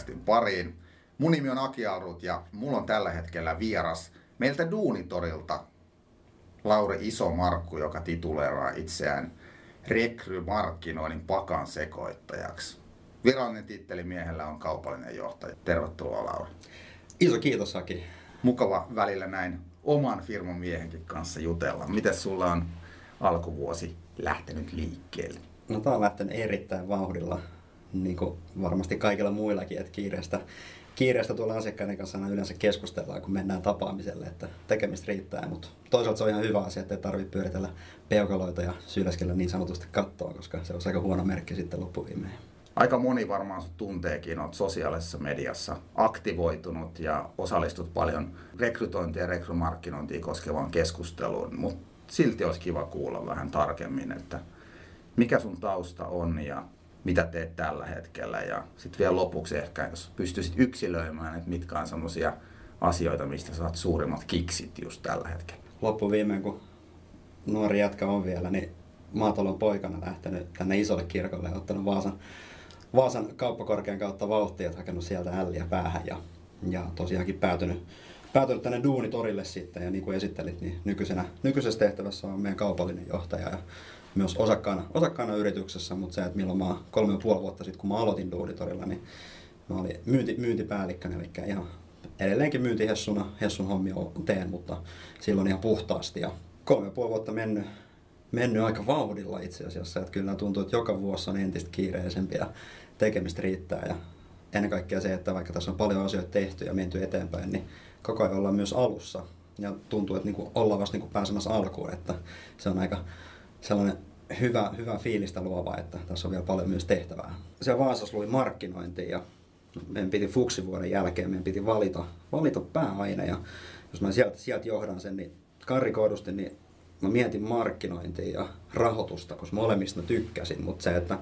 Podcastin pariin. Mun nimi on Aki Alrut ja mulla on tällä hetkellä vieras meiltä Duunitorilta Lauri Iso-Markku, joka tituleeraa itseään rekrymarkkinoinnin pakan sekoittajaksi. Virallinen titteli miehellä on kaupallinen johtaja. Tervetuloa Lauri. Iso kiitos Aki. Mukava välillä näin oman firman miehenkin kanssa jutella. Miten sulla on alkuvuosi lähtenyt liikkeelle? No tää on lähtenyt erittäin vauhdilla, niin kuin varmasti kaikilla muillakin, että kiireestä, kiireestä tuolla asiakkaiden kanssa aina yleensä keskustellaan, kun mennään tapaamiselle, että tekemistä riittää, mutta toisaalta se on ihan hyvä asia, että ei tarvitse pyöritellä peukaloita ja syleskellä niin sanotusti kattoa, koska se on aika huono merkki sitten loppuviimeen. Aika moni varmaan tunteekin, olet sosiaalisessa mediassa aktivoitunut ja osallistut paljon rekrytointia ja rekrymarkkinointia koskevaan keskusteluun, mutta silti olisi kiva kuulla vähän tarkemmin, että mikä sun tausta on ja mitä teet tällä hetkellä. Ja sitten vielä lopuksi ehkä, jos pystyisit yksilöimään, että mitkä on sellaisia asioita, mistä saat suurimmat kiksit just tällä hetkellä. Loppuviimeen, kun nuori jätkä on vielä, niin maatalon poikana lähtenyt tänne isolle kirkolle ja ottanut Vaasan, Vaasan kauppakorkean kautta vauhtia, hakenut sieltä älliä päähän ja, ja tosiaankin päätynyt, päätynyt tänne Duunitorille sitten ja niin kuin esittelit, niin nykyisenä, nykyisessä tehtävässä on meidän kaupallinen johtaja ja myös osakkaana, osakkaana yrityksessä, mutta se, että milloin mä kolme ja puoli vuotta sitten, kun mä aloitin Duunitorilla, niin mä olin myynti, myyntipäällikkönä, eli ihan edelleenkin myyntihessuna, Hessun hommia teen, mutta silloin ihan puhtaasti. Ja kolme ja puoli vuotta mennyt, mennyt aika vauhdilla itse asiassa, että kyllä tuntuu, että joka vuosi on entistä kiireisempi ja tekemistä riittää. Ja ennen kaikkea se, että vaikka tässä on paljon asioita tehty ja menty eteenpäin, niin koko ajan ollaan myös alussa. Ja tuntuu, että niinku ollaan vasta niinku pääsemässä alkuun, että se on aika sellainen hyvä, hyvä fiilistä luova, että tässä on vielä paljon myös tehtävää. Se Vaasassa luin markkinointi ja meidän piti fuksivuoden jälkeen, meidän piti valita, valita pääaine ja jos mä sieltä, sieltä johdan sen, niin karrikoidusti, niin mä mietin markkinointia ja rahoitusta, koska molemmista mä tykkäsin, mutta se, että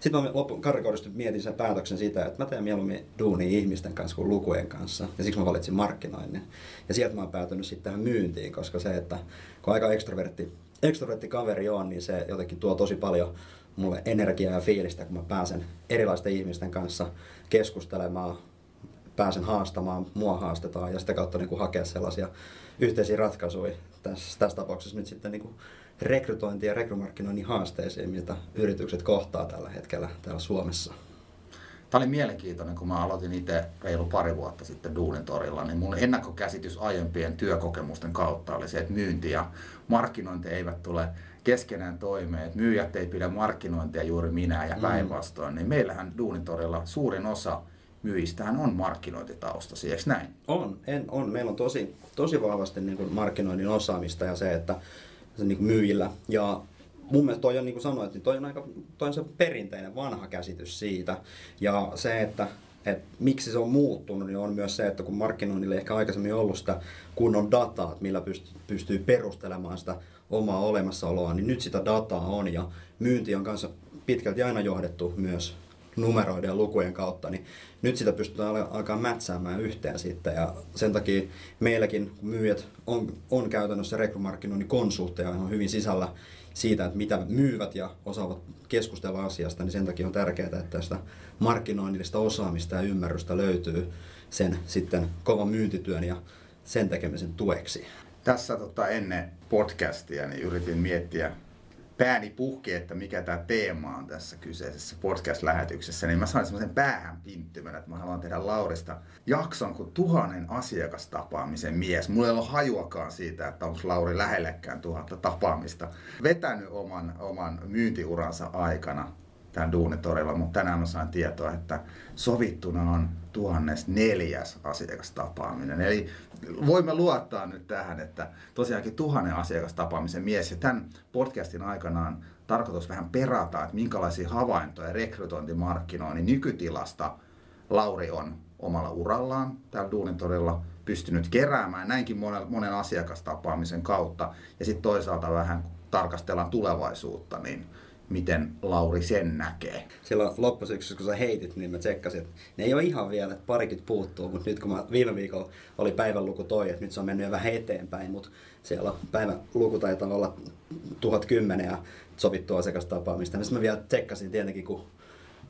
sitten mä karrikoidusti mietin sen päätöksen sitä, että mä teen mieluummin duunia ihmisten kanssa kuin lukujen kanssa. Ja siksi mä valitsin markkinoinnin. Ja sieltä mä oon päätynyt sitten tähän myyntiin, koska se, että kun aika ekstrovertti ekstrovertti kaveri on, niin se jotenkin tuo tosi paljon mulle energiaa ja fiilistä, kun mä pääsen erilaisten ihmisten kanssa keskustelemaan, pääsen haastamaan, mua haastetaan ja sitä kautta niin kuin hakea sellaisia yhteisiä ratkaisuja tässä, tässä tapauksessa nyt sitten niin kuin rekrytointi- ja rekrymarkkinoinnin haasteisiin, mitä yritykset kohtaa tällä hetkellä täällä Suomessa. Tämä oli mielenkiintoinen, kun mä aloitin itse reilu pari vuotta sitten Duunin torilla, niin mun ennakkokäsitys aiempien työkokemusten kautta oli se, että myynti ja markkinointi eivät tule keskenään toimeen, että myyjät ei pidä markkinointia juuri minä ja mm. päinvastoin, mm. niin meillähän Duunitorilla suurin osa myyjistähän on markkinointitausta, eikö näin? On, en, on. Meillä on tosi, tosi vahvasti niin kuin markkinoinnin osaamista ja se, että se niin kuin myyjillä. Ja mun mielestä toi on, niin kuin sanoit, niin toi on, aika, toi on se perinteinen vanha käsitys siitä. Ja se, että et miksi se on muuttunut, niin on myös se, että kun markkinoinnille ehkä aikaisemmin ollut sitä kunnon dataa, että millä pystyy, pystyy perustelemaan sitä omaa olemassaoloa, niin nyt sitä dataa on ja myynti on kanssa pitkälti aina johdettu myös numeroiden ja lukujen kautta, niin nyt sitä pystytään alkaa mätsäämään yhteen sitten ja sen takia meilläkin, kun myyjät on, on käytännössä rekrymarkkinoinnin konsultteja, on hyvin sisällä siitä, että mitä myyvät ja osaavat keskustella asiasta, niin sen takia on tärkeää, että tästä markkinoinnillista osaamista ja ymmärrystä löytyy sen sitten kovan myyntityön ja sen tekemisen tueksi. Tässä tota, ennen podcastia niin yritin miettiä pääni puhki, että mikä tämä teema on tässä kyseisessä podcast-lähetyksessä, niin mä sain semmoisen päähän pinttymän, että mä haluan tehdä Laurista jakson kuin tuhannen asiakastapaamisen mies. Mulla ei ole hajuakaan siitä, että onko Lauri lähellekään tuhatta tapaamista. Vetänyt oman, oman myyntiuransa aikana tämän Duunitorilla, mutta tänään mä sain tietoa, että sovittuna on tuhannes neljäs asiakastapaaminen. Eli voimme luottaa nyt tähän, että tosiaankin tuhannen asiakastapaamisen mies. Ja tämän podcastin aikanaan tarkoitus vähän perata, että minkälaisia havaintoja rekrytointimarkkinoinnin nykytilasta Lauri on omalla urallaan täällä Duunitorilla pystynyt keräämään näinkin monen, monen asiakastapaamisen kautta. Ja sitten toisaalta vähän tarkastellaan tulevaisuutta, niin miten Lauri sen näkee. Silloin loppusyksyssä, kun sä heitit, niin mä tsekkasin, että ne ei ole ihan vielä, että parikit puuttuu, mutta nyt kun mä viime viikolla oli päivän luku toi, että nyt se on mennyt vähän eteenpäin, mutta siellä päivän luku taitaa olla 1010 ja sovittu asiakastapaamista. Sitten mä vielä tsekkasin tietenkin, kun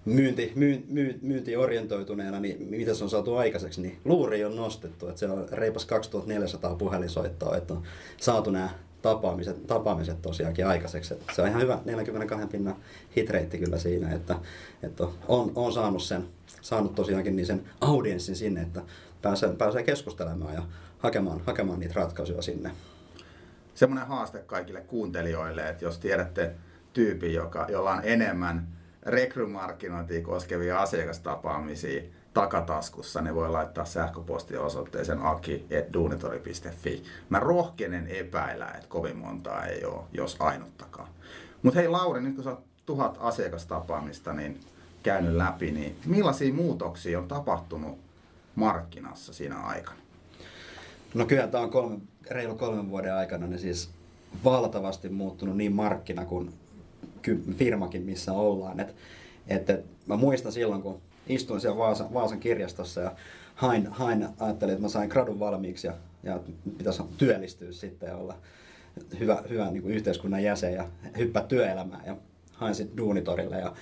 myynti, myy, myy, myyntiorientoituneena, niin mitä se on saatu aikaiseksi, niin luuri on nostettu, että se on reipas 2400 puhelinsoittoa, että on saatu nämä tapaamiset, tapaamiset tosiaankin aikaiseksi. Että se on ihan hyvä 42 pinnan hitreitti kyllä siinä, että, että on, on saanut, sen, saanut tosiaankin niin sen audienssin sinne, että pääsee, pääsee keskustelemaan ja hakemaan, hakemaan niitä ratkaisuja sinne. Semmoinen haaste kaikille kuuntelijoille, että jos tiedätte tyypin, joka, jolla on enemmän rekrymarkkinointia koskevia asiakastapaamisia takataskussa, ne voi laittaa sähköpostiosoitteeseen aki.duunitori.fi. Mä rohkenen epäillä, että kovin montaa ei ole, jos ainuttakaan. Mutta hei Lauri, nyt kun sä oot tuhat asiakastapaamista niin käynyt läpi, niin millaisia muutoksia on tapahtunut markkinassa siinä aikana? No kyllä tämä on kolme, reilu kolmen vuoden aikana niin siis valtavasti muuttunut niin markkina kuin firmakin, missä ollaan. Et, et, et, mä muistan silloin, kun istuin siellä Vaasan, Vaasan kirjastossa ja hain, hain, ajattelin, että mä sain gradun valmiiksi ja, ja pitäisi työllistyä sitten ja olla hyvä, hyvä niin kuin yhteiskunnan jäsen ja hyppää työelämään. Ja hain sitten duunitorille ja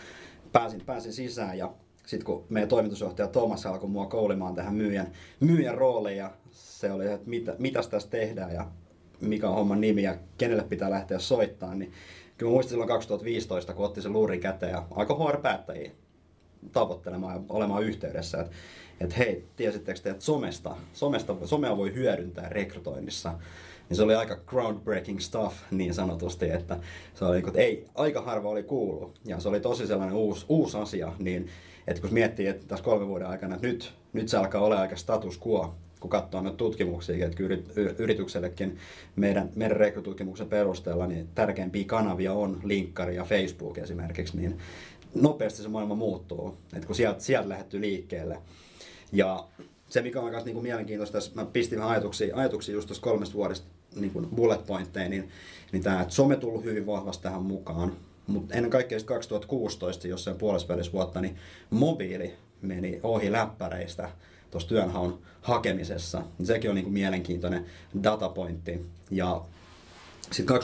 pääsin, pääsin sisään ja sitten kun meidän toimitusjohtaja Thomas alkoi mua koulimaan tähän myyjän, myyjän rooliin ja se oli, että mitä, mitäs tässä tehdään ja mikä on homman nimi ja kenelle pitää lähteä soittamaan, niin kyllä muistin silloin 2015, kun otti sen luurin käteen ja alkoi HR-päättäjiä tavoittelemaan ja olemaan yhteydessä, että, että hei, tiesittekö te, että somesta, somesta, somea voi hyödyntää rekrytoinnissa, niin se oli aika groundbreaking stuff niin sanotusti, että se oli, että ei, aika harva oli kuullut. Ja se oli tosi sellainen uusi, uusi asia, niin että kun miettii, että tässä kolmen vuoden aikana, että nyt, nyt se alkaa olla aika status quo, kun katsoo noita tutkimuksia, että yrityksellekin meidän, meidän rekrytutkimuksen perusteella niin tärkeimpiä kanavia on linkkari ja Facebook esimerkiksi, niin nopeasti se maailma muuttuu, että kun sieltä, sieltä lähdetty liikkeelle. Ja se, mikä on myös niin mielenkiintoista, tässä mä pistin ajatuksia, ajatuksia just tuossa kolmesta vuodesta niin kuin bullet pointteja, niin, niin tämä, että some tullut hyvin vahvasti tähän mukaan. Mutta ennen kaikkea 2016, jossain puolessa vuotta, niin mobiili meni ohi läppäreistä tuossa työnhaun hakemisessa. Sekin on niin kuin mielenkiintoinen datapointti. Ja sitten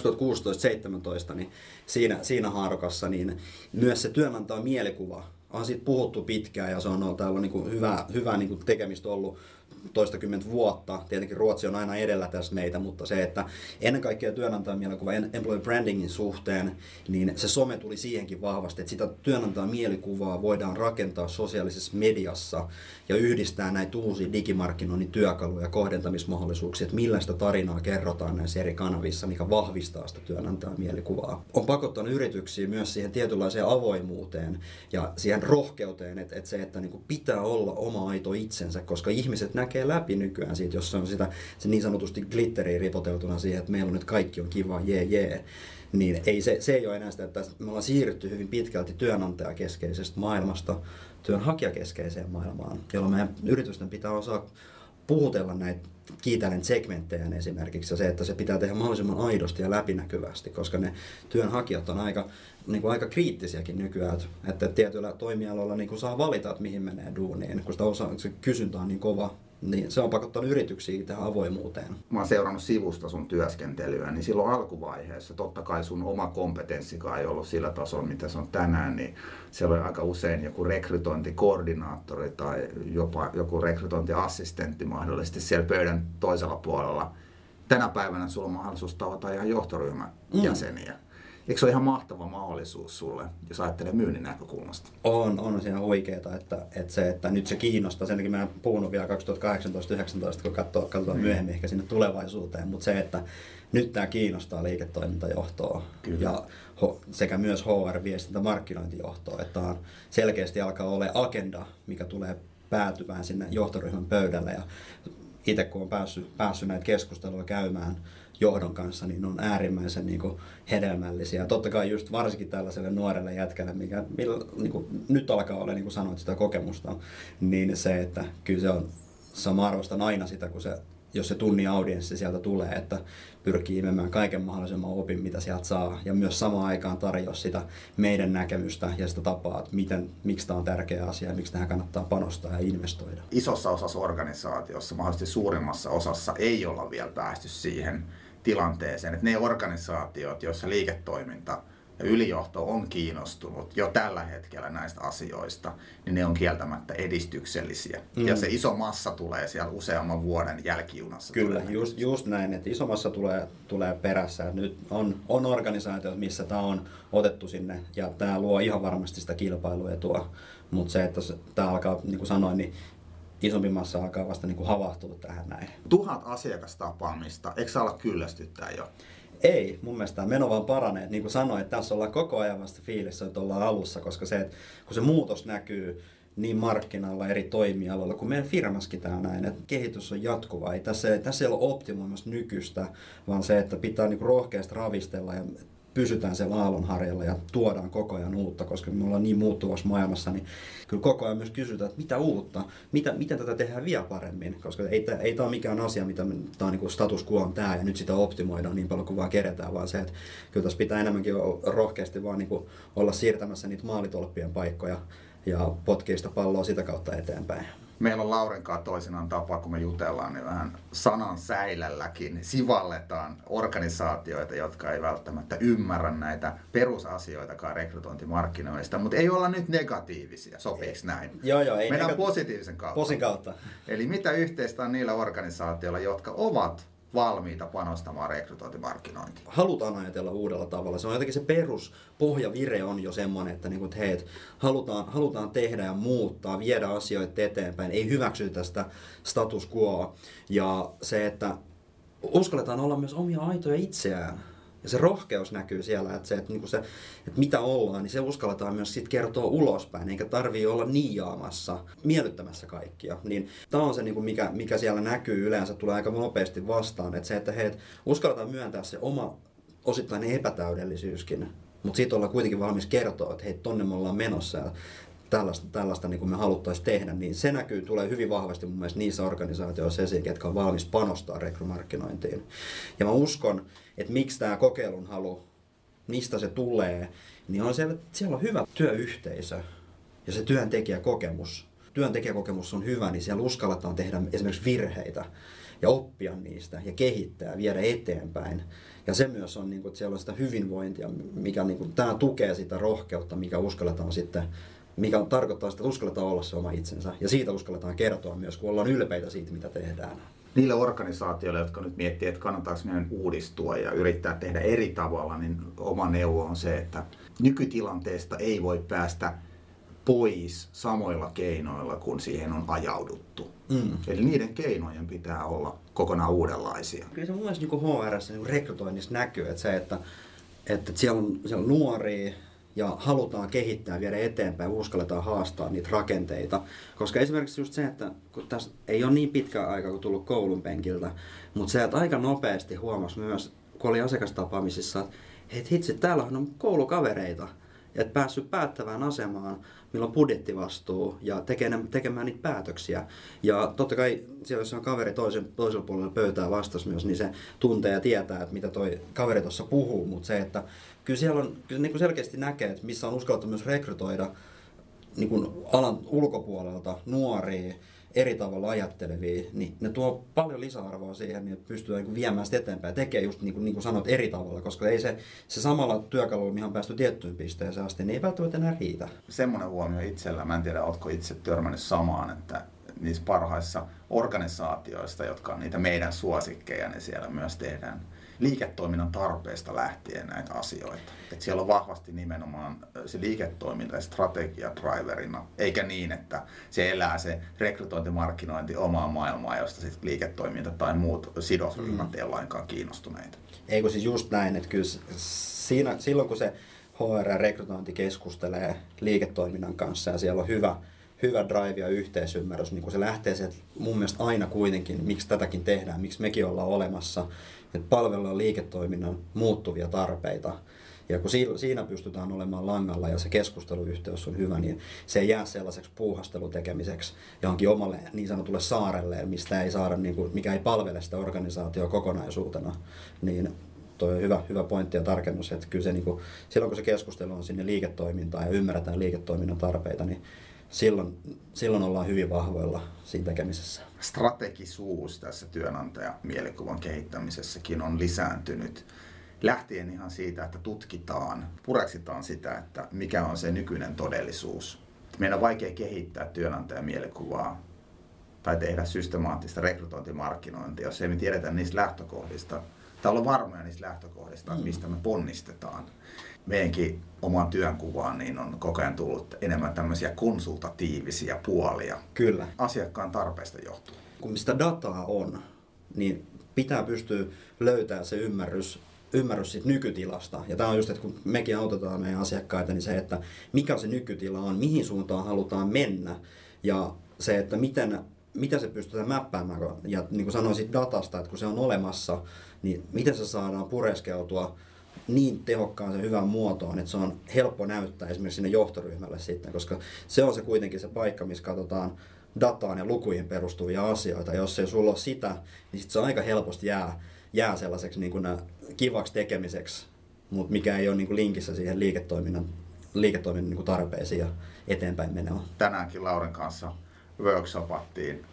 2016-2017, niin siinä, siinä haarukassa, niin myös se työnantajan mielikuva. On siitä puhuttu pitkään ja se on ollut täällä niin hyvä, hyvä niin kuin tekemistä ollut toistakymmentä vuotta. Tietenkin Ruotsi on aina edellä tässä meitä, mutta se, että ennen kaikkea työnantajan mielikuva employee brandingin suhteen, niin se some tuli siihenkin vahvasti, että sitä työnantajan mielikuvaa voidaan rakentaa sosiaalisessa mediassa ja yhdistää näitä uusia digimarkkinoinnin työkaluja ja kohdentamismahdollisuuksia, että millaista tarinaa kerrotaan näissä eri kanavissa, mikä vahvistaa sitä työnantajan mielikuvaa. On pakottanut yrityksiä myös siihen tietynlaiseen avoimuuteen ja siihen rohkeuteen, että, että se, että niin pitää olla oma aito itsensä, koska ihmiset näkee läpi nykyään siitä, jos on sitä se niin sanotusti glitteriä ripoteltuna siihen, että meillä on nyt kaikki on kiva, jee jee. Niin ei se, se ei ole enää sitä, että me ollaan siirrytty hyvin pitkälti työnantajakeskeisestä maailmasta työnhakijakeskeiseen maailmaan, jolloin meidän yritysten pitää osaa puhutella näitä kiitellen segmenttejä esimerkiksi se, että se pitää tehdä mahdollisimman aidosti ja läpinäkyvästi, koska ne työnhakijat on aika, niin kuin aika kriittisiäkin nykyään, että tietyillä toimialoilla niin kuin saa valita, että mihin menee duuniin, kun sitä osa, se kysyntä on niin kova niin, se on pakottanut yrityksiä tähän avoimuuteen. Mä oon seurannut sivusta sun työskentelyä, niin silloin alkuvaiheessa totta kai sun oma kompetenssikaan ei ollut sillä tasolla, mitä se on tänään, niin siellä oli aika usein joku rekrytointikoordinaattori tai jopa joku rekrytointiassistentti mahdollisesti siellä pöydän toisella puolella. Tänä päivänä sulla on mahdollisuus tavata ihan johtoryhmän mm. jäseniä. Eikö se ole ihan mahtava mahdollisuus sulle, jos ajattelee myynnin näkökulmasta? On, on siinä oikeeta, että, että, se, että nyt se kiinnostaa. Sen takia mä en puhunut vielä 2018-2019, kun katsoo, katsotaan mm. myöhemmin ehkä sinne tulevaisuuteen. Mutta se, että nyt tämä kiinnostaa liiketoimintajohtoa Kyllä. ja sekä myös HR-viestintä markkinointijohtoa, että on selkeästi alkaa olla agenda, mikä tulee päätyvään sinne johtoryhmän pöydälle ja itse kun on päässyt, päässyt näitä keskusteluja käymään johdon kanssa, niin on äärimmäisen niin kuin, hedelmällisiä. Totta kai just varsinkin tällaiselle nuorelle jätkälle, mikä millä, niin kuin, nyt alkaa olla, niin kuin sanoit, sitä kokemusta, niin se, että kyllä se on, sama arvostan aina sitä, kun se jos se tunni audienssi sieltä tulee, että pyrkii imemään kaiken mahdollisimman opin, mitä sieltä saa, ja myös samaan aikaan tarjoaa sitä meidän näkemystä ja sitä tapaa, että miten, miksi tämä on tärkeä asia ja miksi tähän kannattaa panostaa ja investoida. Isossa osassa organisaatiossa, mahdollisesti suurimmassa osassa, ei olla vielä päästy siihen tilanteeseen, että ne organisaatiot, joissa liiketoiminta ja ylijohto on kiinnostunut jo tällä hetkellä näistä asioista, niin ne on kieltämättä edistyksellisiä. Mm. Ja se iso massa tulee siellä useamman vuoden jälkijunassa. Kyllä, just, just näin, että iso massa tulee, tulee perässä. Nyt on, on organisaatiot, missä tämä on otettu sinne ja tämä luo ihan varmasti sitä kilpailuetua. Mutta se, että tämä alkaa, niin kuin sanoin, niin isompi massa alkaa vasta niin kuin havahtua tähän näin. Tuhat asiakastapaamista, eikö saa olla kyllästyttää jo? Ei, mun mielestä tämä meno vaan paranee. Niin kuin sanoin, että tässä ollaan koko ajan vasta fiilissä, että ollaan alussa, koska se, että kun se muutos näkyy niin markkinalla eri toimialoilla, kun meidän firmaskin tämä näin, että kehitys on jatkuvaa. Ei tässä, tässä ei ole optimoimassa nykyistä, vaan se, että pitää niin rohkeasti ravistella ja pysytään siellä aallonharjalla ja tuodaan koko ajan uutta, koska me ollaan niin muuttuvassa maailmassa, niin kyllä koko ajan myös kysytään, että mitä uutta, mitä, miten tätä tehdään vielä paremmin, koska ei, ei tämä ole mikään asia, mitä tämä on niin status quo on tämä ja nyt sitä optimoidaan niin paljon kuin vaan kerätään, vaan se, että kyllä tässä pitää enemmänkin rohkeasti vaan niin olla siirtämässä niitä maalitolppien paikkoja ja potkiista palloa sitä kautta eteenpäin meillä on Lauren kanssa toisinaan tapa, kun me jutellaan, niin vähän sanan säilälläkin sivalletaan organisaatioita, jotka ei välttämättä ymmärrä näitä perusasioitakaan rekrytointimarkkinoista, mutta ei olla nyt negatiivisia, sopiiko näin? Joo, joo. Ei Mennään negati- positiivisen kautta. Posin kautta. Eli mitä yhteistä on niillä organisaatioilla, jotka ovat valmiita panostamaan rekrytointimarkkinointiin. Halutaan ajatella uudella tavalla. Se on jotenkin se perus pohjavire on jo semmoinen, että, niin kuin, että hei, halutaan, halutaan tehdä ja muuttaa, viedä asioita eteenpäin, ei hyväksytä sitä status quoa. Ja se, että uskalletaan olla myös omia aitoja itseään ja se rohkeus näkyy siellä, että, se, että, niin se, että mitä ollaan, niin se uskalletaan myös sit kertoa ulospäin, eikä tarvii olla niiaamassa, miellyttämässä kaikkia. Niin tämä on se, niin mikä, mikä siellä näkyy yleensä, tulee aika nopeasti vastaan, että se, että he, uskalletaan myöntää se oma osittainen epätäydellisyyskin, mutta siitä ollaan kuitenkin valmis kertoa, että hei, tonne me ollaan menossa ja tällaista, tällaista niin kuin me haluttaisiin tehdä, niin se näkyy, tulee hyvin vahvasti mun mielestä niissä organisaatioissa esiin, jotka on valmis panostaa rekrymarkkinointiin. Ja mä uskon, että miksi tämä kokeilun halu, mistä se tulee, niin on se, että siellä on hyvä työyhteisö ja se työntekijäkokemus. Työntekijäkokemus on hyvä, niin siellä uskalletaan tehdä esimerkiksi virheitä ja oppia niistä ja kehittää, viedä eteenpäin. Ja se myös on, niin kuin, että siellä on sitä hyvinvointia, mikä niin kuin, tämä tukee sitä rohkeutta, mikä uskalletaan sitten mikä tarkoittaa sitä, että uskalletaan olla se oma itsensä. Ja siitä uskalletaan kertoa myös, kun ollaan ylpeitä siitä, mitä tehdään. Niille organisaatioille, jotka nyt miettii, että kannattaako meidän uudistua ja yrittää tehdä eri tavalla, niin oma neuvo on se, että nykytilanteesta ei voi päästä pois samoilla keinoilla, kun siihen on ajauduttu. Mm. Eli niiden keinojen pitää olla kokonaan uudenlaisia. Kyllä se mun mielestä niin HR niin rekrytoinnissa näkyy, että se, että, että siellä, on, siellä on nuoria, ja halutaan kehittää, viedä eteenpäin, uskalletaan haastaa niitä rakenteita. Koska esimerkiksi just se, että kun tässä ei ole niin pitkä aika kuin tullut koulun penkiltä, mutta se, että aika nopeasti huomasi myös, kun oli asiakastapaamisissa, että hitsi, täällähän on koulukavereita, että päässyt päättävään asemaan, milloin budjettivastuu ja tekemään, tekemään niitä päätöksiä. Ja totta kai siellä, jos on kaveri toisen, toisella puolella pöytää vastas myös, niin se tuntee ja tietää, että mitä toi kaveri tuossa puhuu, mutta se, että kyllä siellä on, kyllä niin kuin selkeästi näkee, että missä on uskallettu myös rekrytoida niin kuin alan ulkopuolelta nuoria, eri tavalla ajattelevia, niin ne tuo paljon lisäarvoa siihen, niin että pystyy niin viemään sitä eteenpäin ja tekee just niin kuin, niin kuin sanot eri tavalla, koska ei se, se samalla työkalulla, mihin on päästy tiettyyn pisteeseen asti, niin ei välttämättä enää riitä. Semmoinen huomio itsellä, mä en tiedä, oletko itse törmännyt samaan, että niissä parhaissa organisaatioista, jotka on niitä meidän suosikkeja, niin siellä myös tehdään liiketoiminnan tarpeesta lähtien näitä asioita. Et siellä on vahvasti nimenomaan se liiketoiminta ja strategia driverina, eikä niin, että se elää se rekrytointimarkkinointi omaa maailmaa, josta sit liiketoiminta tai muut sidosryhmät mm. ei ole lainkaan kiinnostuneita. Eikö siis just näin, että kyllä siinä, silloin kun se HR-rekrytointi keskustelee liiketoiminnan kanssa ja siellä on hyvä, hyvä drive ja yhteisymmärrys, niin kun se lähtee se, mun mielestä aina kuitenkin, miksi tätäkin tehdään, miksi mekin ollaan olemassa, että palvellaan liiketoiminnan muuttuvia tarpeita. Ja kun siinä pystytään olemaan langalla ja se keskusteluyhteys on hyvä, niin se ei jää sellaiseksi puuhastelutekemiseksi johonkin omalle niin sanotulle saarelle, mistä ei saada, niin kuin, mikä ei palvele sitä organisaatio kokonaisuutena. Niin toi on hyvä, hyvä pointti ja tarkennus, että kyllä se, niin kuin, silloin kun se keskustelu on sinne liiketoimintaan ja ymmärretään liiketoiminnan tarpeita, niin silloin, silloin ollaan hyvin vahvoilla siinä tekemisessä. Strategisuus tässä työnantajamielikuvan kehittämisessäkin on lisääntynyt. lähtien ihan siitä, että tutkitaan, pureksitaan sitä, että mikä on se nykyinen todellisuus. Meidän on vaikea kehittää työnantajan mielikuvaa tai tehdä systemaattista rekrytointimarkkinointia, jos ei me tiedetä niistä lähtökohdista, tai olla varmoja niistä lähtökohdista, mm. mistä me ponnistetaan. Meidänkin omaan työnkuvaan niin on koko ajan tullut enemmän tämmöisiä konsultatiivisia puolia. Kyllä. Asiakkaan tarpeista johtuu. Kun sitä dataa on, niin pitää pystyä löytämään se ymmärrys ymmärrys siitä nykytilasta. Ja tämä on just, että kun mekin autetaan meidän asiakkaita, niin se, että mikä se nykytila on, mihin suuntaan halutaan mennä. Ja se, että miten, miten se pystytään mäppäämään. Ja niin kuin sanoin siitä datasta, että kun se on olemassa, niin miten se saadaan pureskeutua niin tehokkaaseen hyvään muotoon, että se on helppo näyttää esimerkiksi sinne johtoryhmälle sitten, koska se on se kuitenkin se paikka, missä katsotaan dataan ja lukuihin perustuvia asioita. Jos ei sulla ole sitä, niin sit se aika helposti jää, jää sellaiseksi niin kuin kivaksi tekemiseksi, mutta mikä ei ole niin kuin linkissä siihen liiketoiminnan, liiketoiminnan niin kuin tarpeisiin ja eteenpäin menoa. Tänäänkin Lauren kanssa workshopattiin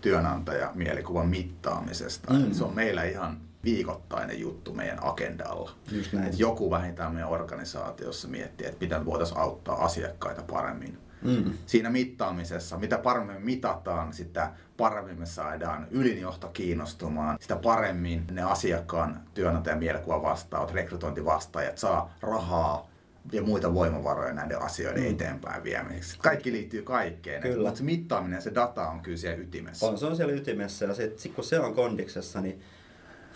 työnantaja mielikuvan mittaamisesta. Mm. Se on meillä ihan viikoittainen juttu meidän agendalla. Just näin. Et joku vähintään meidän organisaatiossa miettii, että miten voitaisiin auttaa asiakkaita paremmin. Mm. Siinä mittaamisessa, mitä paremmin mitataan, sitä paremmin me saadaan ylinjohto kiinnostumaan, sitä paremmin ne asiakkaan työnantajan mielikuva vastaavat, rekrytointivastaajat saa rahaa ja muita voimavaroja näiden asioiden mm. eteenpäin viemiseksi. Kaikki liittyy kaikkeen, Kyllä. mutta se mittaaminen, se data on kyllä siellä ytimessä. On, se on siellä ytimessä ja sit, sit kun se on kondiksessa, niin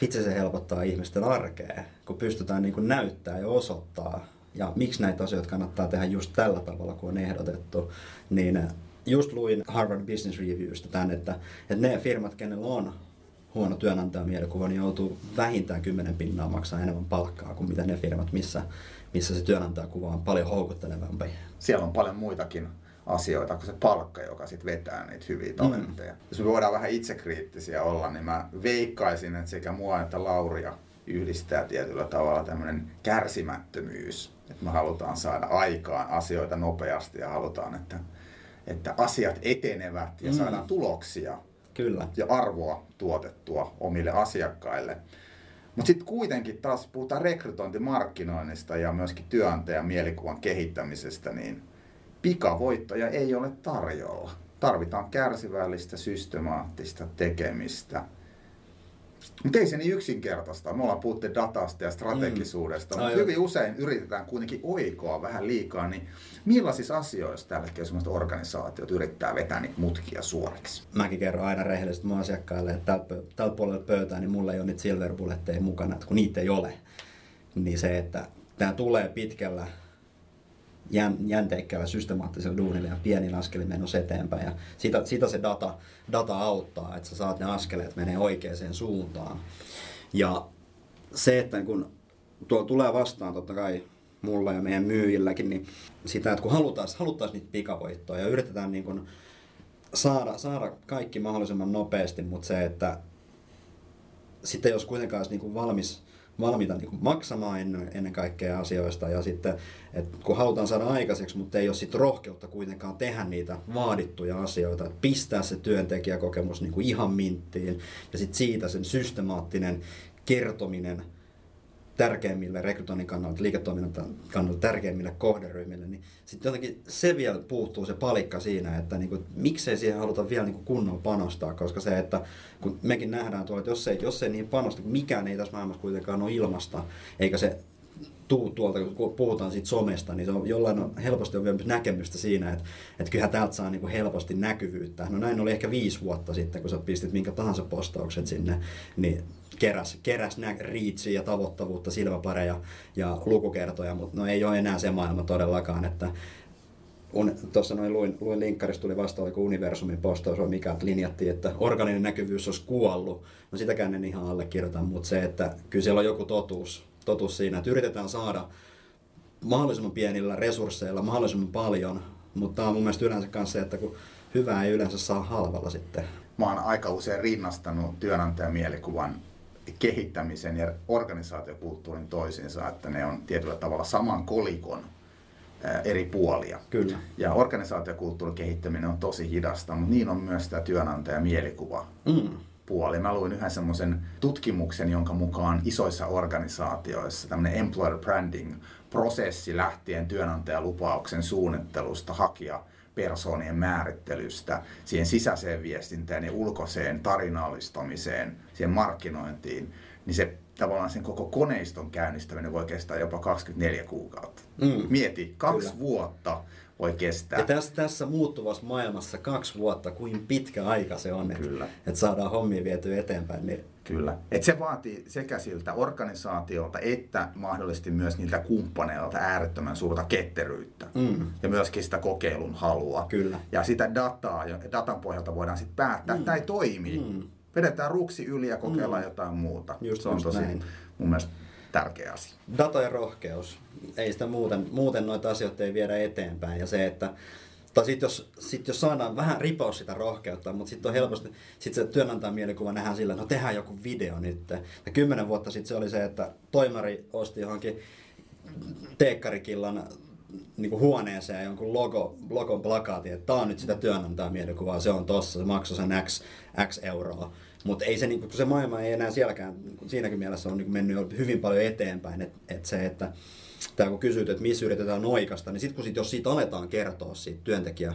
vitsi se helpottaa ihmisten arkea, kun pystytään niin kuin näyttää ja osoittaa ja miksi näitä asioita kannattaa tehdä just tällä tavalla, kun on ehdotettu, niin just luin Harvard Business Reviewstä tämän, että, että ne firmat, kenellä on huono työnantajamielikuva, niin joutuu vähintään 10 pinnaa maksaa enemmän palkkaa kuin mitä ne firmat, missä, missä se työnantajakuva on paljon houkuttelevampi. Siellä on paljon muitakin asioita kuin se palkka, joka sitten vetää niitä hyviä talentteja. Mm. Jos me voidaan vähän itsekriittisiä olla, niin mä veikkaisin, että sekä mua että Lauria yhdistää tietyllä tavalla tämmöinen kärsimättömyys. Että me halutaan saada aikaan asioita nopeasti ja halutaan, että, että asiat etenevät ja mm. saadaan tuloksia Kyllä. ja arvoa tuotettua omille asiakkaille. Mutta sitten kuitenkin taas puhutaan rekrytointimarkkinoinnista ja myöskin työnantajan mielikuvan kehittämisestä, niin pikavoittoja ei ole tarjolla. Tarvitaan kärsivällistä, systemaattista tekemistä. Mutta ei se niin yksinkertaista. Me ollaan puhuttu datasta ja strategisuudesta, mm. mutta hyvin usein yritetään kuitenkin oikoa vähän liikaa. Niin millaisissa asioissa tällä hetkellä sellaiset organisaatiot yrittää vetää niitä mutkia suoriksi? Mäkin kerron aina rehellisesti mun asiakkaille, että tällä, tällä puolella pöytää niin mulla ei ole niitä silver mukana, että kun niitä ei ole. Niin se, että tämä tulee pitkällä jän, jänteikkäällä systemaattisella duunilla ja pienillä askelin menossa eteenpäin. Ja sitä, sitä se data, data auttaa, että sä saat ne askeleet menee oikeaan suuntaan. Ja se, että kun tuo tulee vastaan totta kai mulla ja meidän myyjilläkin, niin sitä, että kun halutaan, halutaan niitä pikavoittoja ja yritetään niin kuin saada, saada kaikki mahdollisimman nopeasti, mutta se, että sitten jos kuitenkaan olisi niin kuin valmis valmiita niin maksamaan ennen, ennen kaikkea asioista. Ja sitten, että kun halutaan saada aikaiseksi, mutta ei ole sitten rohkeutta kuitenkaan tehdä niitä vaadittuja asioita, että pistää se työntekijäkokemus niin kuin ihan minttiin ja sitten siitä sen systemaattinen kertominen tärkeimmille rekrytoinnin kannalta, liiketoiminnan kannalta tärkeimmille kohderyhmille, niin sitten jotenkin se vielä puuttuu se palikka siinä, että niin kuin, miksei siihen haluta vielä niin kuin kunnolla panostaa, koska se, että kun mekin nähdään tuolla, että jos ei, jos ei niihin panosta, mikään ei tässä maailmassa kuitenkaan ole ilmasta, eikä se tuu tuolta, kun puhutaan siitä somesta, niin se on jollain on helposti on vielä näkemystä siinä, että, että kyllähän täältä saa niin kuin helposti näkyvyyttä. No näin oli ehkä viisi vuotta sitten, kun sä pistit minkä tahansa postaukset sinne, niin keräs, keräs nä- riitsiä ja tavoittavuutta, silmäpareja ja lukukertoja, mutta no ei ole enää se maailma todellakaan, että tuossa noin luin, luin linkkarista tuli vasta, oliko Universumin postaus vai mikä, että linjattiin, että organinen näkyvyys olisi kuollut. No sitäkään en ihan allekirjoita, mutta se, että kyllä siellä on joku totuus, totuus siinä, että yritetään saada mahdollisimman pienillä resursseilla mahdollisimman paljon, mutta tämä on mun mielestä yleensä kanssa se, että kun hyvää ei yleensä saa halvalla sitten. Mä oon aika usein rinnastanut työnantajan mielikuvan kehittämisen ja organisaatiokulttuurin toisiinsa, että ne on tietyllä tavalla saman kolikon eri puolia. Kyllä. Ja organisaatiokulttuurin kehittäminen on tosi hidasta, mutta niin on myös tämä työnantajan mielikuva. Mm. puoli. Mä luin yhden semmoisen tutkimuksen, jonka mukaan isoissa organisaatioissa tämmöinen employer branding prosessi lähtien työnantajalupauksen suunnittelusta, hakija persoonien määrittelystä, siihen sisäiseen viestintään ja ulkoiseen tarinallistamiseen, siihen markkinointiin, niin se tavallaan sen koko koneiston käynnistäminen voi kestää jopa 24 kuukautta. Mm. Mieti, kaksi Kyllä. vuotta voi kestää. Ja tässä, tässä muuttuvassa maailmassa kaksi vuotta, kuin pitkä aika se on, että, että saadaan hommia viety eteenpäin. Niin... Kyllä. Et se vaatii sekä siltä organisaatiolta että mahdollisesti myös niiltä kumppaneilta äärettömän suurta ketteryyttä. Mm. Ja myöskin sitä kokeilun halua. Kyllä. Ja sitä dataa, ja datan pohjalta voidaan sitten päättää, mm. että tämä ei toimi. Mm. Vedetään ruksi yli ja kokeillaan mm. jotain muuta. Just, se on tosi näin. mun mielestä tärkeä asia. Data ja rohkeus. Ei sitä muuten, muuten noita asioita ei viedä eteenpäin. Ja se, että tai sitten jos, sit jos saadaan vähän ripaus sitä rohkeutta, mutta sitten on helposti, sitten se työnantajan mielikuva nähdään sillä, että no tehdään joku video nyt. Ja kymmenen vuotta sitten se oli se, että toimari osti johonkin teekkarikillan niin kuin huoneeseen jonkun logo, logon plakaatin, että tämä on nyt sitä työnantajan mielikuvaa, se on tossa, se maksoi sen X, X euroa. Mutta ei se, niin kun se maailma ei enää sielläkään, siinäkin mielessä on niin mennyt hyvin paljon eteenpäin, että et se, että tämä kun kysyt, että missä yritetään noikasta, niin sitten kun sit, jos siitä aletaan kertoa siitä työntekijä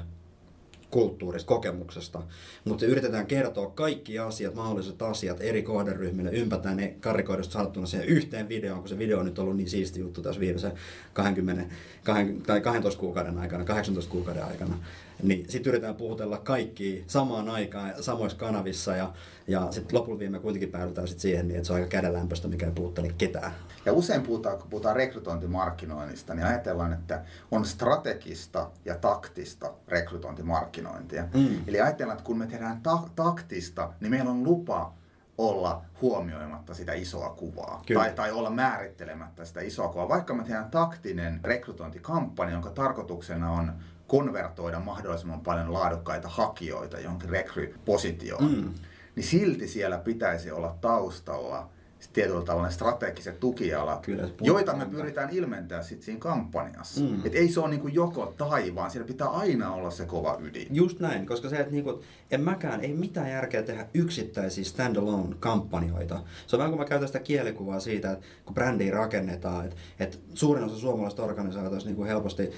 kulttuurista, kokemuksesta, mutta yritetään kertoa kaikki asiat, mahdolliset asiat eri kohderyhmille, ympätään ne karikoidusta saattuna siihen yhteen videoon, kun se video on nyt ollut niin siisti juttu tässä viimeisen 20, 20 tai 12 kuukauden aikana, 18 kuukauden aikana, niin sitten yritetään puhutella kaikki samaan aikaan samoissa kanavissa ja, ja sitten lopulta viime kuitenkin päädytään sit siihen, niin että se on aika kädenlämpöistä, mikä ei puhuttele ketään. Ja usein puhutaan, kun puhutaan rekrytointimarkkinoinnista, niin ajatellaan, että on strategista ja taktista rekrytointimarkkinointia. Mm. Eli ajatellaan, että kun me tehdään ta- taktista, niin meillä on lupa olla huomioimatta sitä isoa kuvaa. Tai, tai olla määrittelemättä sitä isoa kuvaa. Vaikka me tehdään taktinen rekrytointikampanja, jonka tarkoituksena on konvertoida mahdollisimman paljon laadukkaita hakijoita johonkin rekrypositioon, mm. niin silti siellä pitäisi olla taustalla tietyllä tavalla strategiset tukialat, Kyllä, joita me pyritään ilmentää sitten siinä kampanjassa. Mm. Et ei se ole niinku joko tai, vaan siellä pitää aina olla se kova ydin. Just näin, koska se, että niinku, en mäkään, ei mitään järkeä tehdä yksittäisiä standalone kampanjoita. Se on vähän kuin mä käytän sitä kielikuvaa siitä, että kun brändiä rakennetaan, että, että suurin osa suomalaisista organisaatioista niinku helposti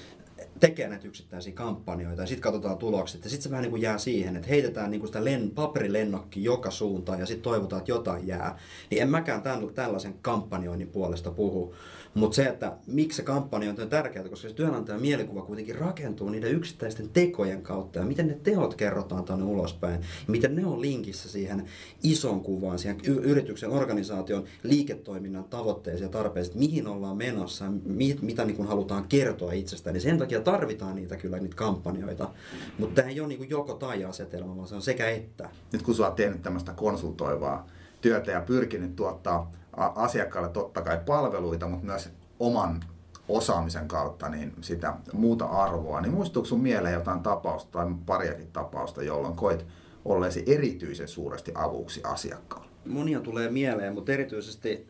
tekee näitä yksittäisiä kampanjoita ja sitten katsotaan tulokset. Ja sitten se vähän niin kuin jää siihen, että heitetään niin kuin sitä len, paperilennokki joka suuntaan ja sitten toivotaan, että jotain jää. Niin en mäkään tämän, tällaisen kampanjoinnin puolesta puhu. Mutta se, että miksi se kampanjointi on tärkeää, koska se työnantajan mielikuva kuitenkin rakentuu niiden yksittäisten tekojen kautta ja miten ne teot kerrotaan tuonne ulospäin. Ja miten ne on linkissä siihen ison kuvaan, siihen yrityksen, organisaation liiketoiminnan tavoitteisiin ja tarpeisiin, mihin ollaan menossa, mit, mitä niin halutaan kertoa itsestään. Niin sen takia tarvitaan niitä kyllä niitä kampanjoita. Mutta tämä ei ole niin joko tai asetelma, vaan se on sekä että. Nyt kun sä oot tehnyt tämmöistä konsultoivaa työtä ja pyrkinyt tuottaa asiakkaalle totta kai palveluita, mutta myös oman osaamisen kautta niin sitä muuta arvoa, niin muistuuko sun mieleen jotain tapausta tai pariakin tapausta, jolloin koit olleesi erityisen suuresti avuksi asiakkaalle? Monia tulee mieleen, mutta erityisesti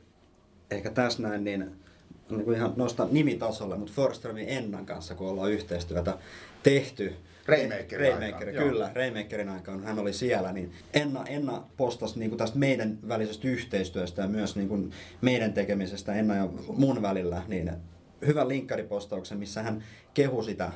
ehkä tässä näin, niin, niin kuin ihan nostan nimitasolle, mutta Forströmin Ennan kanssa, kun ollaan yhteistyötä tehty, Raymakerin Raymaker, aikaan. Kyllä, Raymakerin aikaan hän oli siellä, niin Enna, Enna postasi niin kuin tästä meidän välisestä yhteistyöstä ja myös niin kuin meidän tekemisestä Enna ja mun välillä, niin hyvän linkkaripostauksen, missä hän kehui sitä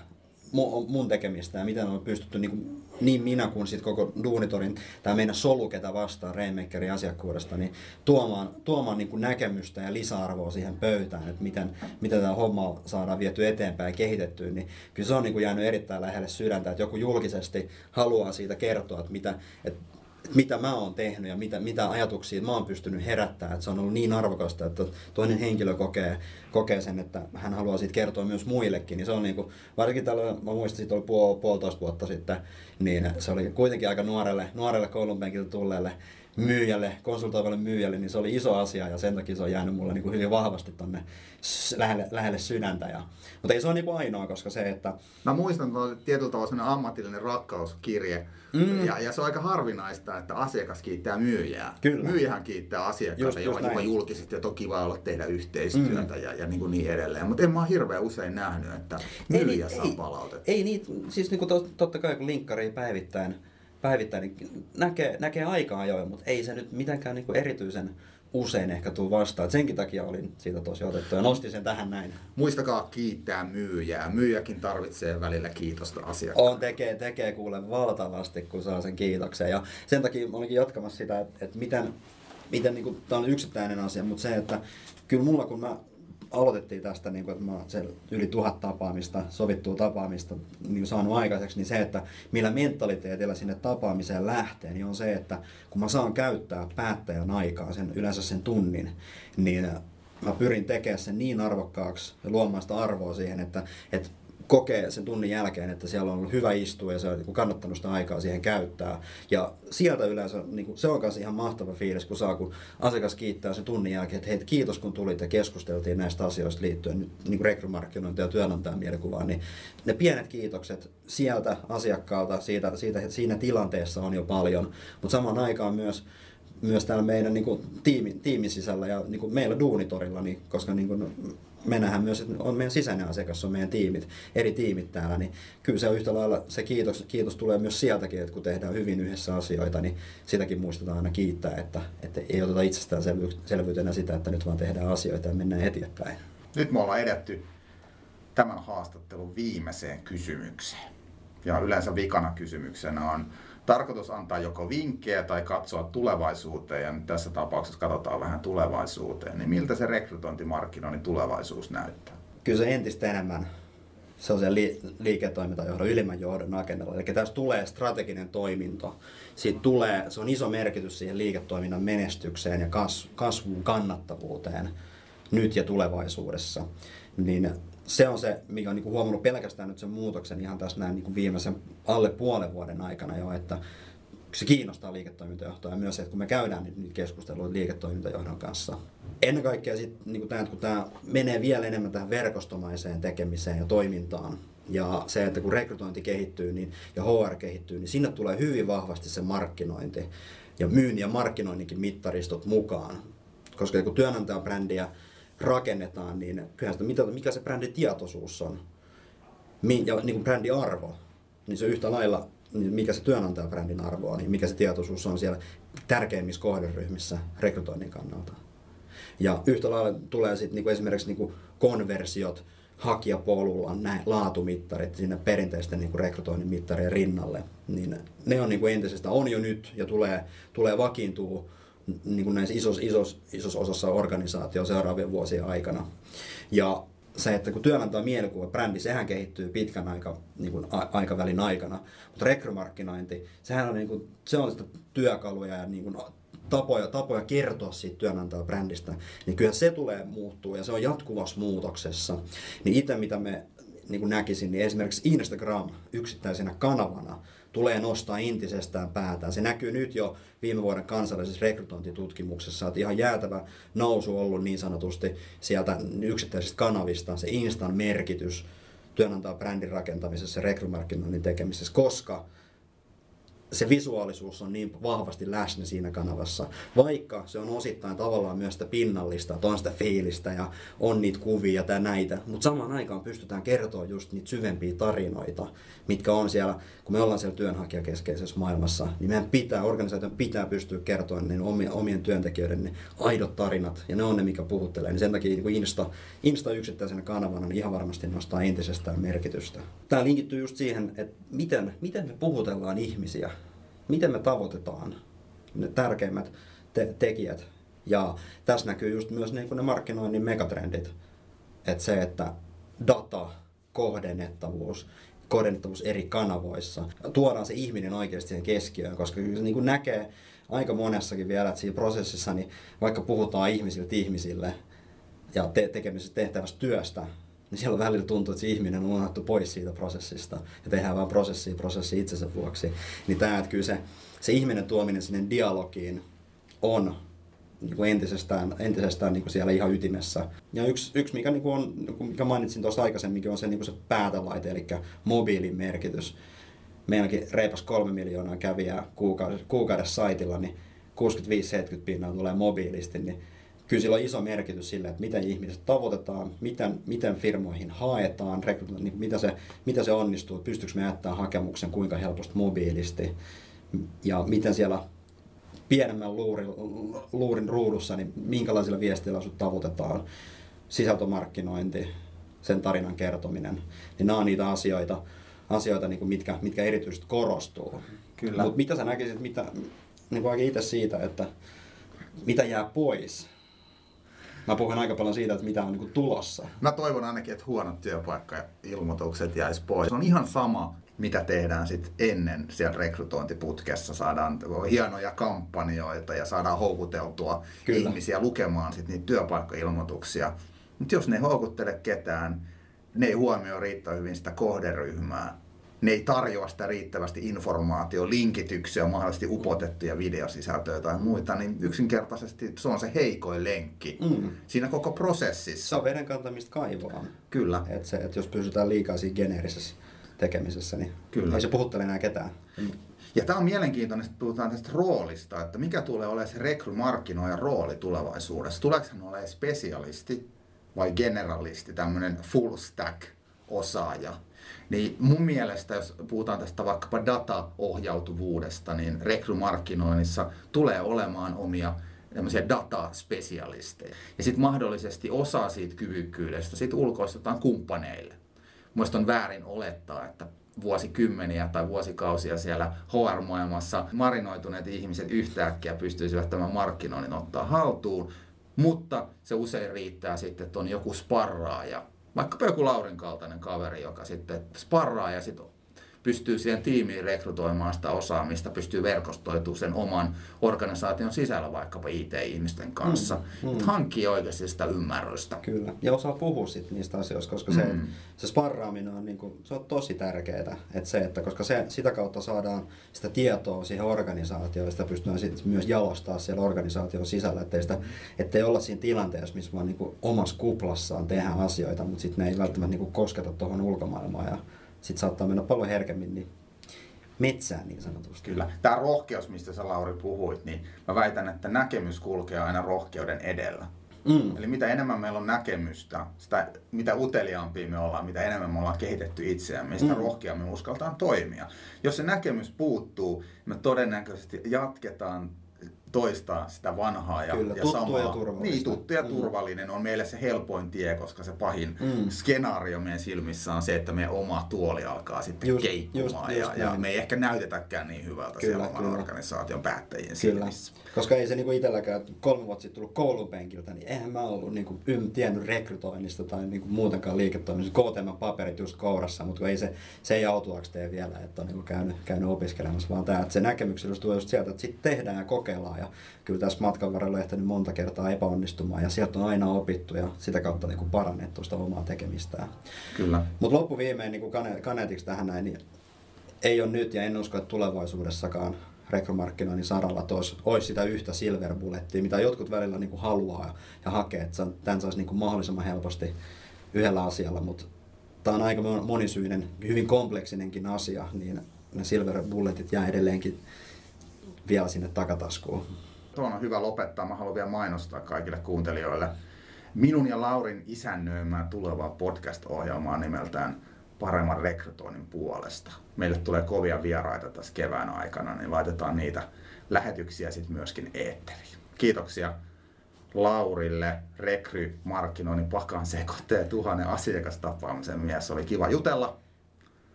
mun tekemistä ja miten on pystytty niin, kuin, niin minä kuin sit koko Duunitorin tai meidän solu, ketä vastaa Rainmakerin asiakkuudesta, niin tuomaan, tuomaan niin kuin näkemystä ja lisäarvoa siihen pöytään, että miten, miten tämä homma saadaan viety eteenpäin ja kehitettyä, niin kyllä se on niin kuin jäänyt erittäin lähelle sydäntä, että joku julkisesti haluaa siitä kertoa, että mitä, että mitä mä oon tehnyt ja mitä, mitä ajatuksia mä oon pystynyt herättämään. Että se on ollut niin arvokasta, että toinen henkilö kokee, kokee sen, että hän haluaa siitä kertoa myös muillekin. Niin se on niin kuin, varsinkin tällä, mä muistin, että oli puol, puolitoista vuotta sitten, niin se oli kuitenkin aika nuorelle, nuorelle koulunpenkiltä tulleelle myyjälle, konsultoivalle myyjälle, niin se oli iso asia ja sen takia se on jäänyt mulle niin kuin hyvin vahvasti tonne lähelle, lähelle sydäntä. Ja, mutta ei se ole niin kuin ainoa, koska se, että... Mä muistan, että on tietyllä tavalla ammatillinen rakkauskirje, mm. ja, ja, se on aika harvinaista, että asiakas kiittää myyjää. Kyllä. Myyjähän kiittää asiakkaita, just, jopa julkisesti, että on kiva olla tehdä yhteistyötä mm. ja, ja niin, kuin niin edelleen. Mutta en mä ole hirveän usein nähnyt, että myyjä saa palautetta. Ei, ei niitä, siis niin kuin totta kai kun linkkari päivittäin päivittäin, niin näkee, näkee aika ajoin, mutta ei se nyt mitenkään niin kuin erityisen usein ehkä tuu vastaan. Et senkin takia olin siitä tosi otettu ja nostin sen tähän näin. Muistakaa kiittää myyjää. Myyjäkin tarvitsee välillä kiitosta asiakkaalle. On, tekee, tekee kuule valtavasti, kun saa sen kiitoksen. Ja sen takia olinkin jatkamassa sitä, että, että miten, miten niin kuin, tämä on yksittäinen asia, mutta se, että kyllä mulla kun mä aloitettiin tästä, niin kuin, että mä sen yli tuhat tapaamista, sovittua tapaamista niin saanut aikaiseksi, niin se, että millä mentaliteetillä sinne tapaamiseen lähtee, niin on se, että kun mä saan käyttää päättäjän aikaa, sen, yleensä sen tunnin, niin mä pyrin tekemään sen niin arvokkaaksi ja luomaan sitä arvoa siihen, että, että kokee sen tunnin jälkeen, että siellä on ollut hyvä istua ja se on niin kannattanut sitä aikaa siihen käyttää. Ja sieltä yleensä, niin kuin, se on myös ihan mahtava fiilis, kun saa, kun asiakas kiittää sen tunnin jälkeen, että hei, kiitos kun tulit ja keskusteltiin näistä asioista liittyen niin kuin rekrymarkkinointi ja työnantajan mielikuvaan, niin ne pienet kiitokset sieltä asiakkaalta, siitä, siitä, siinä tilanteessa on jo paljon, mutta samaan aikaan myös myös täällä meidän niin kuin, tiimin, tiimin sisällä ja niin kuin meillä duunitorilla, niin, koska niin kuin, me nähdään myös, että on meidän sisäinen asiakas, on meidän tiimit, eri tiimit täällä, niin kyllä se on yhtä lailla, se kiitos, kiitos tulee myös sieltäkin, että kun tehdään hyvin yhdessä asioita, niin sitäkin muistetaan aina kiittää, että, että ei oteta itsestäänselvyytenä sitä, että nyt vaan tehdään asioita ja mennään eteenpäin. Nyt me ollaan edetty tämän haastattelun viimeiseen kysymykseen. Ja yleensä vikana kysymyksenä on, tarkoitus antaa joko vinkkejä tai katsoa tulevaisuuteen, ja nyt tässä tapauksessa katsotaan vähän tulevaisuuteen, niin miltä se rekrytointimarkkinoinnin tulevaisuus näyttää? Kyllä se entistä enemmän se on se li- liiketoimintajohdon, ylimmän johdon agendalla. Eli tässä tulee strateginen toiminto. Siitä tulee, se on iso merkitys siihen liiketoiminnan menestykseen ja kas- kasvuun, kannattavuuteen nyt ja tulevaisuudessa. Niin se on se, mikä on niin kuin huomannut pelkästään nyt sen muutoksen ihan tässä näin niin kuin viimeisen alle puolen vuoden aikana jo, että se kiinnostaa liiketoimintajohtoa ja myös se, että kun me käydään nyt keskusteluja liiketoimintajohdon kanssa. Ennen kaikkea sitten niin tämä, kun tämä menee vielä enemmän tähän verkostomaiseen tekemiseen ja toimintaan, ja se, että kun rekrytointi kehittyy niin, ja HR kehittyy, niin sinne tulee hyvin vahvasti se markkinointi ja myynnin ja markkinoinninkin mittaristot mukaan. Koska kun työnantajan brändiä rakennetaan, niin kyllähän sitä mikä se bränditietoisuus on ja niin kuin brändiarvo, niin se yhtä lailla, niin mikä se työnantajabrändin arvo on, niin mikä se tietoisuus on siellä tärkeimmissä kohderyhmissä rekrytoinnin kannalta. Ja yhtä lailla tulee sitten niin esimerkiksi niin kuin konversiot hakijapolulla, näin, laatumittarit sinne perinteisten niin kuin rekrytoinnin mittarien rinnalle. Niin ne on niin kuin entisestä, on jo nyt ja tulee, tulee vakiintua niin kuin näissä isossa, isos, isos osassa organisaatio seuraavien vuosien aikana. Ja se, että kun työnantaja mielikuva, brändi, sehän kehittyy pitkän aika, niin kuin a- aikavälin aikana, mutta rekrymarkkinointi, sehän on, niin kuin, se on sitä työkaluja ja niin kuin tapoja, tapoja kertoa siitä työnantajabrändistä, niin kyllä se tulee muuttuu ja se on jatkuvassa muutoksessa. Niin itse mitä me niin kuin näkisin, niin esimerkiksi Instagram yksittäisenä kanavana tulee nostaa intisestään päätään. Se näkyy nyt jo viime vuoden kansallisessa rekrytointitutkimuksessa, että ihan jäätävä nousu ollut niin sanotusti sieltä yksittäisistä kanavista, se Instan merkitys työnantajan brändin rakentamisessa ja rekrymarkkinoinnin tekemisessä, koska se visuaalisuus on niin vahvasti läsnä siinä kanavassa, vaikka se on osittain tavallaan myös sitä pinnallista, että on sitä fiilistä ja on niitä kuvia ja näitä, mutta samaan aikaan pystytään kertoa just niitä syvempiä tarinoita, mitkä on siellä, kun me ollaan siellä työnhakijakeskeisessä maailmassa, niin meidän pitää, organisaation pitää pystyä kertoa niin omien, omien työntekijöiden ne aidot tarinat, ja ne on ne, mikä puhuttelee, niin sen takia niin Insta, Insta yksittäisenä kanavana niin ihan varmasti nostaa entisestään merkitystä. Tämä linkittyy just siihen, että miten, miten me puhutellaan ihmisiä miten me tavoitetaan ne tärkeimmät te- tekijät. Ja tässä näkyy just myös niin kuin ne markkinoinnin megatrendit. Että se, että data, kohdennettavuus, kohdennettavuus eri kanavoissa, tuodaan se ihminen oikeasti siihen keskiöön, koska se niin kuin näkee aika monessakin vielä, että siinä prosessissa, niin vaikka puhutaan ihmisiltä ihmisille ja te- tekemisestä tehtävästä työstä, niin siellä välillä tuntuu, että se ihminen on unohtu pois siitä prosessista ja tehdään vain prosessia prosessi itsensä vuoksi. Niin tämä, että kyllä se, se ihminen tuominen sinne dialogiin on niin kuin entisestään, entisestään niin kuin siellä ihan ytimessä. Ja yksi, yksi mikä, niin kuin on, mikä mainitsin tuossa aikaisemminkin, on se, niin kuin se päätelaite, eli mobiilin merkitys. Meilläkin reipas kolme miljoonaa kävijää kuukaudessa, kuukaudessa saitilla, niin 65-70 pinnaa tulee mobiilisti, niin kyllä sillä on iso merkitys sille, että miten ihmiset tavoitetaan, miten, miten firmoihin haetaan, niin mitä, se, mitä se onnistuu, pystyykö me jättämään hakemuksen kuinka helposti mobiilisti, ja miten siellä pienemmän luurin, luurin ruudussa, niin minkälaisilla viesteillä sut tavoitetaan, sisältömarkkinointi, sen tarinan kertominen, niin nämä on niitä asioita, asioita niin kuin mitkä, mitkä erityisesti korostuu. Kyllä. Mutta mitä sä näkisit, mitä, niin kuin itse siitä, että mitä jää pois? Mä puhun aika paljon siitä, että mitä on niin tulossa. Mä toivon ainakin, että huonot työpaikka-ilmoitukset jäisi pois. Se on ihan sama, mitä tehdään sitten ennen siellä rekrytointiputkessa. Saadaan hienoja kampanjoita ja saadaan houkuteltua Kyllä. ihmisiä lukemaan sit niitä työpaikka-ilmoituksia. Mutta jos ne ei houkuttele ketään, ne ei huomioi riittävän hyvin sitä kohderyhmää, ne ei tarjoa sitä riittävästi informaatio, linkityksiä, mahdollisesti upotettuja videosisältöjä tai muita, niin yksinkertaisesti se on se heikoin lenkki mm. siinä koko prosessissa. Se on veden kantamista kaivoon. Kyllä. Et se, et jos pysytään liikaa siinä geneerisessä tekemisessä, niin Kyllä. ei se puhuttele enää ketään. Ja tämä on mielenkiintoinen, että puhutaan tästä roolista, että mikä tulee olemaan se rekrymarkkinoijan rooli tulevaisuudessa. Tuleeko hän olemaan spesialisti vai generalisti, tämmöinen full stack osaaja. Niin mun mielestä, jos puhutaan tästä vaikkapa dataohjautuvuudesta, niin rekrymarkkinoinnissa tulee olemaan omia tämmöisiä dataspesialisteja. Ja sitten mahdollisesti osa siitä kyvykkyydestä sit ulkoistetaan kumppaneille. Mielestäni on väärin olettaa, että vuosikymmeniä tai vuosikausia siellä HR-maailmassa marinoituneet ihmiset yhtäkkiä pystyisivät tämän markkinoinnin ottaa haltuun, mutta se usein riittää sitten, että on joku sparraaja, vaikkapa joku Laurin kaltainen kaveri, joka sitten sparraa ja sitten pystyy siihen tiimiin rekrytoimaan sitä osaamista, pystyy verkostoitumaan sen oman organisaation sisällä vaikkapa IT-ihmisten kanssa. Mm, mm. Hankkii oikeasti sitä ymmärrystä. Kyllä, ja osaa puhua sit niistä asioista, koska mm. se, se sparraaminen on, niin kuin, se on tosi tärkeää. Että se, että koska se, sitä kautta saadaan sitä tietoa siihen organisaatioon, sitä pystytään sit myös jalostaa siellä organisaation sisällä, ettei, sitä, ettei olla siinä tilanteessa, missä vaan niin kuin omassa kuplassaan tehdään asioita, mutta sitten ne ei välttämättä niin kuin kosketa tuohon ulkomaailmaan. Ja, sitten saattaa mennä paljon herkemmin niin metsään niin sanotusti. Kyllä. Tämä rohkeus, mistä sä Lauri puhuit, niin mä väitän, että näkemys kulkee aina rohkeuden edellä. Mm. Eli mitä enemmän meillä on näkemystä, sitä, mitä uteliaampia me ollaan, mitä enemmän me ollaan kehitetty itseämme, sitä mm. rohkeammin uskaltaan toimia. Jos se näkemys puuttuu, me todennäköisesti jatketaan toistaa sitä vanhaa ja, Kyllä, ja tuttu samaa. Ja niin, tuttu ja mm. turvallinen on meille se helpoin tie, koska se pahin mm. skenaario meidän silmissä on se, että meidän oma tuoli alkaa sitten just, keikkumaan just, just ja, ja me ei ehkä näytetäkään niin hyvältä kyllä, siellä oman organisaation päättäjien kyllä. silmissä. Koska ei se niinku itselläkään, kolme vuotta sitten tullut koulupenkiltä, niin eihän mä ollut niinku ym, tiennyt rekrytoinnista tai niinku muutenkaan liiketoiminnasta. KTM-paperit just kourassa, mutta ei se, se ei autuaksi tee vielä, että on niinku käynyt, käynyt opiskelemassa, vaan tämä, että se näkemyksellisyys tulee just sieltä, että sitten tehdään ja kokeillaan. Ja kyllä tässä matkan varrella ehtinyt monta kertaa epäonnistumaan ja sieltä on aina opittu ja sitä kautta niinku parannettu sitä omaa tekemistään. Kyllä. Mutta loppuviimein niin kaneetiksi tähän näin, niin ei ole nyt ja en usko, että tulevaisuudessakaan rekrymarkkinoinnin saralla, että olisi, olisi sitä yhtä silver bullettia, mitä jotkut välillä niin kuin haluaa ja hakee, että tämän saisi niin kuin mahdollisimman helposti yhdellä asialla, mutta tämä on aika monisyinen, hyvin kompleksinenkin asia, niin ne silver bulletit jää edelleenkin vielä sinne takataskuun. Tuo on hyvä lopettaa. Mä haluan vielä mainostaa kaikille kuuntelijoille minun ja Laurin isännöimää tulevaa podcast-ohjelmaa nimeltään paremman rekrytoinnin puolesta. Meille tulee kovia vieraita tässä kevään aikana, niin laitetaan niitä lähetyksiä sitten myöskin eetteriin. Kiitoksia Laurille, rekry, markkinoinnin pakan sekoitteen tuhannen asiakastapaamisen mies. Oli kiva jutella.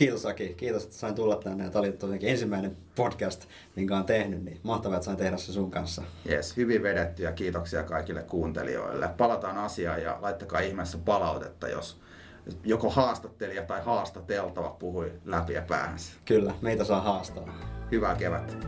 Kiitos Aki, kiitos, että sain tulla tänne. Tämä oli tosiaankin ensimmäinen podcast, minkä olen tehnyt, niin mahtavaa, että sain tehdä se sun kanssa. Yes, hyvin vedetty ja kiitoksia kaikille kuuntelijoille. Palataan asiaan ja laittakaa ihmeessä palautetta, jos joko haastattelija tai haastateltava puhui läpi ja päähänsä. Kyllä, meitä saa haastaa. Hyvää kevättä.